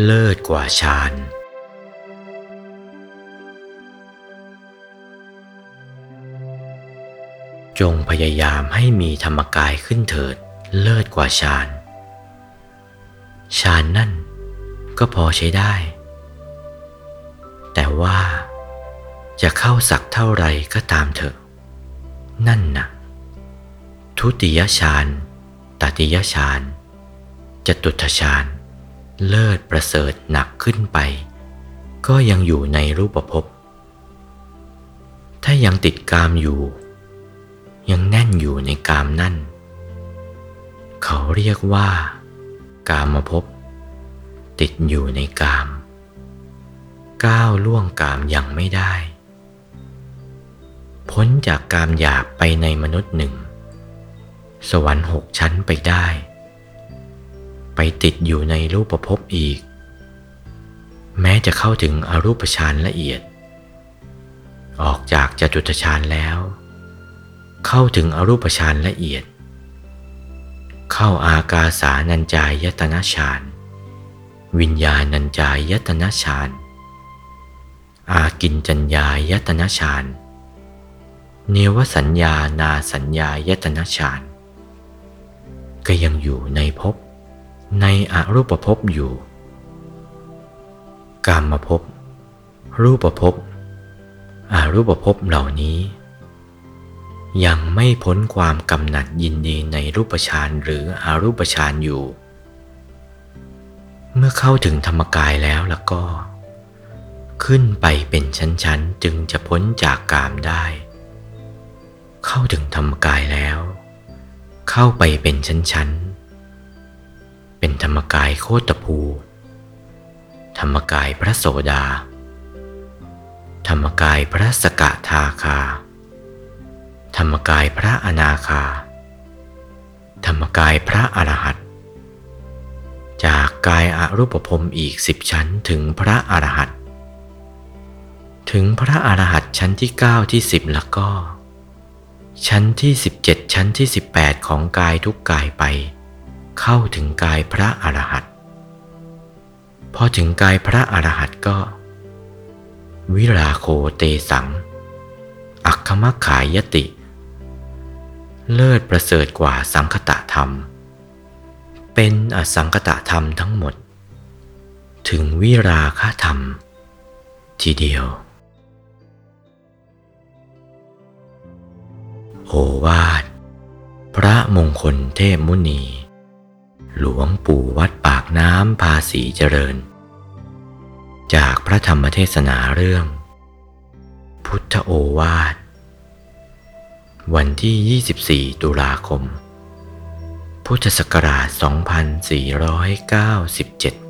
เลิศกว่าฌานจงพยายามให้มีธรรมกายขึ้นเถิด เลิศกว่าฌานฌานนั่นก็พอใช้ได้ แต่ว่าจะเข้าสักเท่าไรก็ตามเถอะ นั่นนะทุติยฌานตติยฌานจตุตถฌาน เลิศประเสริฐหนักขึ้นไป ก็ยังอยู่ในรูปภพ ถ้ายังติดกามอยู่ ยังแน่นอยู่ในกามนั่น เขาเรียกว่า กามภพ ติดอยู่ในกาม ก้าวล่วงกามยังไม่ได้ พ้นจากกามหยาบไปในมนุษย์หนึ่ง สวรรค์หกชั้นไปได้ ติดอยู่ในรูปภพอีก แม้จะเข้าถึงอรูปฌานละเอียด ออกจากจตุตฌานแล้ว เข้าถึงอรูปฌานละเอียด เข้าอากาสานัญจายตนะฌาน วิญญาณัญจายตนะฌานอากินจัญญายตนะฌานเนวสัญญานาสัญญายตนะฌานก็ยังอยู่ในภพ ในอรูปภพอยู่กามภพ รูปภพอารูปภพเหล่านี้ ยังไม่พ้นความกำหนัดยินดีในรูปฌานหรืออารูปฌานอยู่ เมื่อเข้าถึงธรรมกายแล้วแล้วก็ ขึ้นไปเป็นชั้นๆ จึงจะพ้นจากกามได้ เข้าถึงธรรมกายแล้ว เข้าไปเป็นชั้นๆ เป็นธรรมกายโคตภู ธรรมกายพระโสดา ธรรมกายพระสกทาคา ธรรมกายพระอนาคา ธรรมกายพระอรหัตจากกายอรูปภพอีกสิบชั้นถึงพระอรหัตถึงพระอรหัตชั้นที่ 9 ที่ 10 แล้วก็ ชั้นที่ 17 ชั้นที่ 18 ของกายทุกกายไป เข้าถึงกายพระอรหันต์พอถึงกายพระอรหันต์ก็ วิราโคเตสัง อัคคมขายติ เลิศประเสริฐกว่าสังคตะธรรม เป็นอสังคตะธรรมทั้งหมด ถึงวิราคธรรม ทีเดียว โอวาทพระมงคลเทพมุนี หลวงปู่วัดปากน้ำภาษีเจริญ จากพระธรรมเทศนาเรื่อง พุทธโอวาท วันที่ 24 ตุลาคม พุทธศักราช 2497